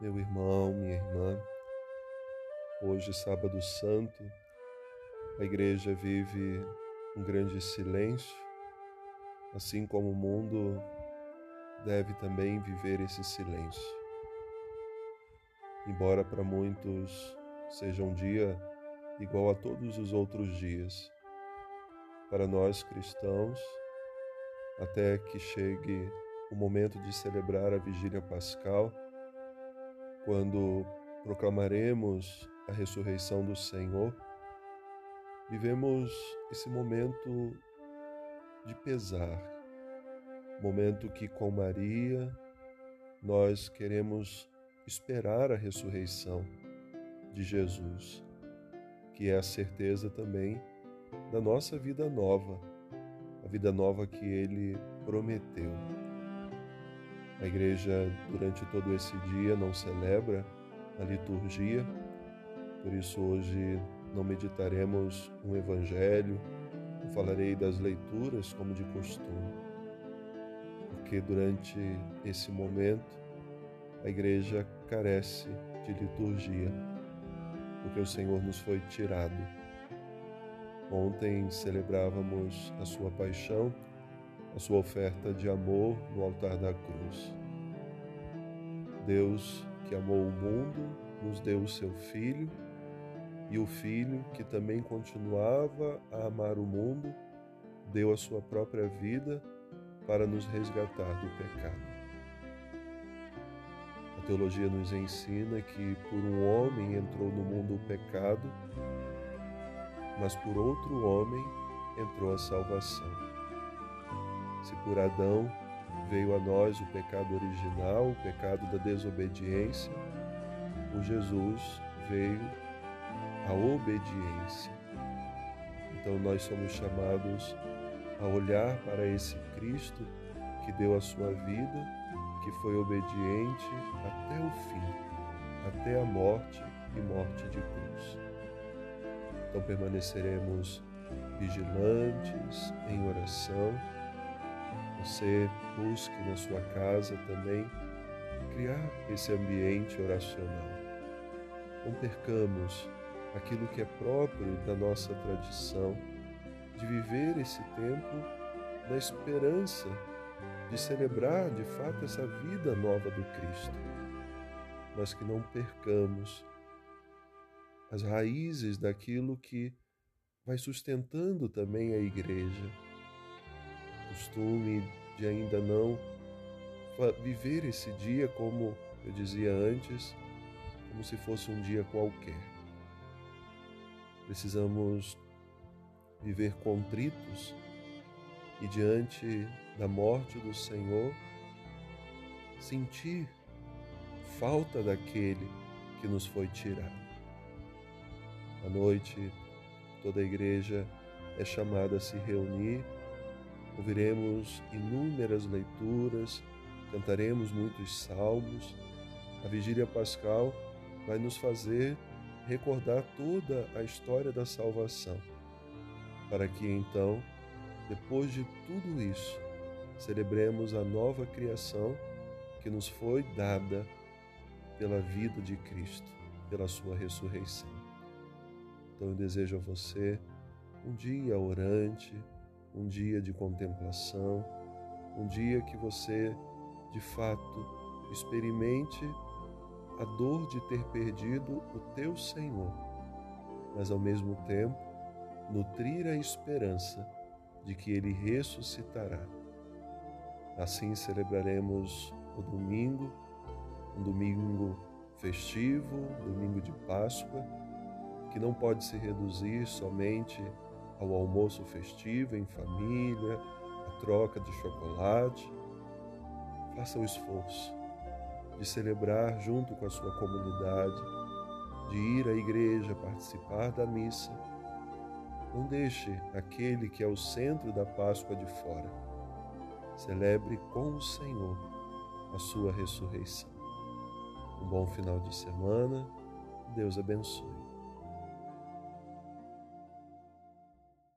meu irmão, minha irmã. Hoje, Sábado Santo, a Igreja vive um grande silêncio, assim como o mundo deve também viver esse silêncio. Embora para muitos seja um dia igual a todos os outros dias, para nós cristãos, até que chegue o momento de celebrar a vigília pascal, quando proclamaremos a ressurreição do Senhor, vivemos esse momento de pesar, momento que com Maria nós queremos esperar a ressurreição de Jesus, que é a certeza também da nossa vida nova, a vida nova que ele prometeu. A igreja, durante todo esse dia, não celebra a liturgia, por isso hoje não meditaremos um evangelho, não falarei das leituras como de costume, porque durante esse momento a igreja carece de liturgia, porque o Senhor nos foi tirado. Ontem celebrávamos a sua paixão a sua oferta de amor no altar da cruz. Deus, que amou o mundo, nos deu o seu Filho, e o Filho, que também continuava a amar o mundo, deu a sua própria vida para nos resgatar do pecado. A teologia nos ensina que por um homem entrou no mundo o pecado, mas por outro homem entrou a salvação. Se por Adão veio a nós o pecado original, o pecado da desobediência, por Jesus veio a obediência. Então nós somos chamados a olhar para esse Cristo que deu a sua vida, que foi obediente até o fim, até a morte e morte de cruz. Então permaneceremos vigilantes em oração você busque na sua casa também criar esse ambiente oracional. Não percamos aquilo que é próprio da nossa tradição, de viver esse tempo na esperança de celebrar de fato essa vida nova do Cristo, mas que não percamos as raízes daquilo que vai sustentando também a igreja costume de ainda não viver esse dia como eu dizia antes, como se fosse um dia qualquer. Precisamos viver contritos e diante da morte do Senhor sentir falta daquele que nos foi tirado. À noite, toda a igreja é chamada a se reunir ouviremos inúmeras leituras, cantaremos muitos salmos. A vigília pascal vai nos fazer recordar toda a história da salvação, para que então, depois de tudo isso, celebremos a nova criação que nos foi dada pela vida de Cristo, pela sua ressurreição. Então eu desejo a você um dia orante, um dia de contemplação, um dia que você, de fato, experimente a dor de ter perdido o teu Senhor, mas ao mesmo tempo nutrir a esperança de que ele ressuscitará. Assim celebraremos o domingo, um domingo festivo, domingo de Páscoa, que não pode se reduzir somente ao almoço festivo em família, a troca de chocolate. Faça o esforço de celebrar junto com a sua comunidade, de ir à igreja, participar da missa. Não deixe aquele que é o centro da Páscoa de fora. Celebre com o Senhor a sua ressurreição. Um bom final de semana. Deus abençoe.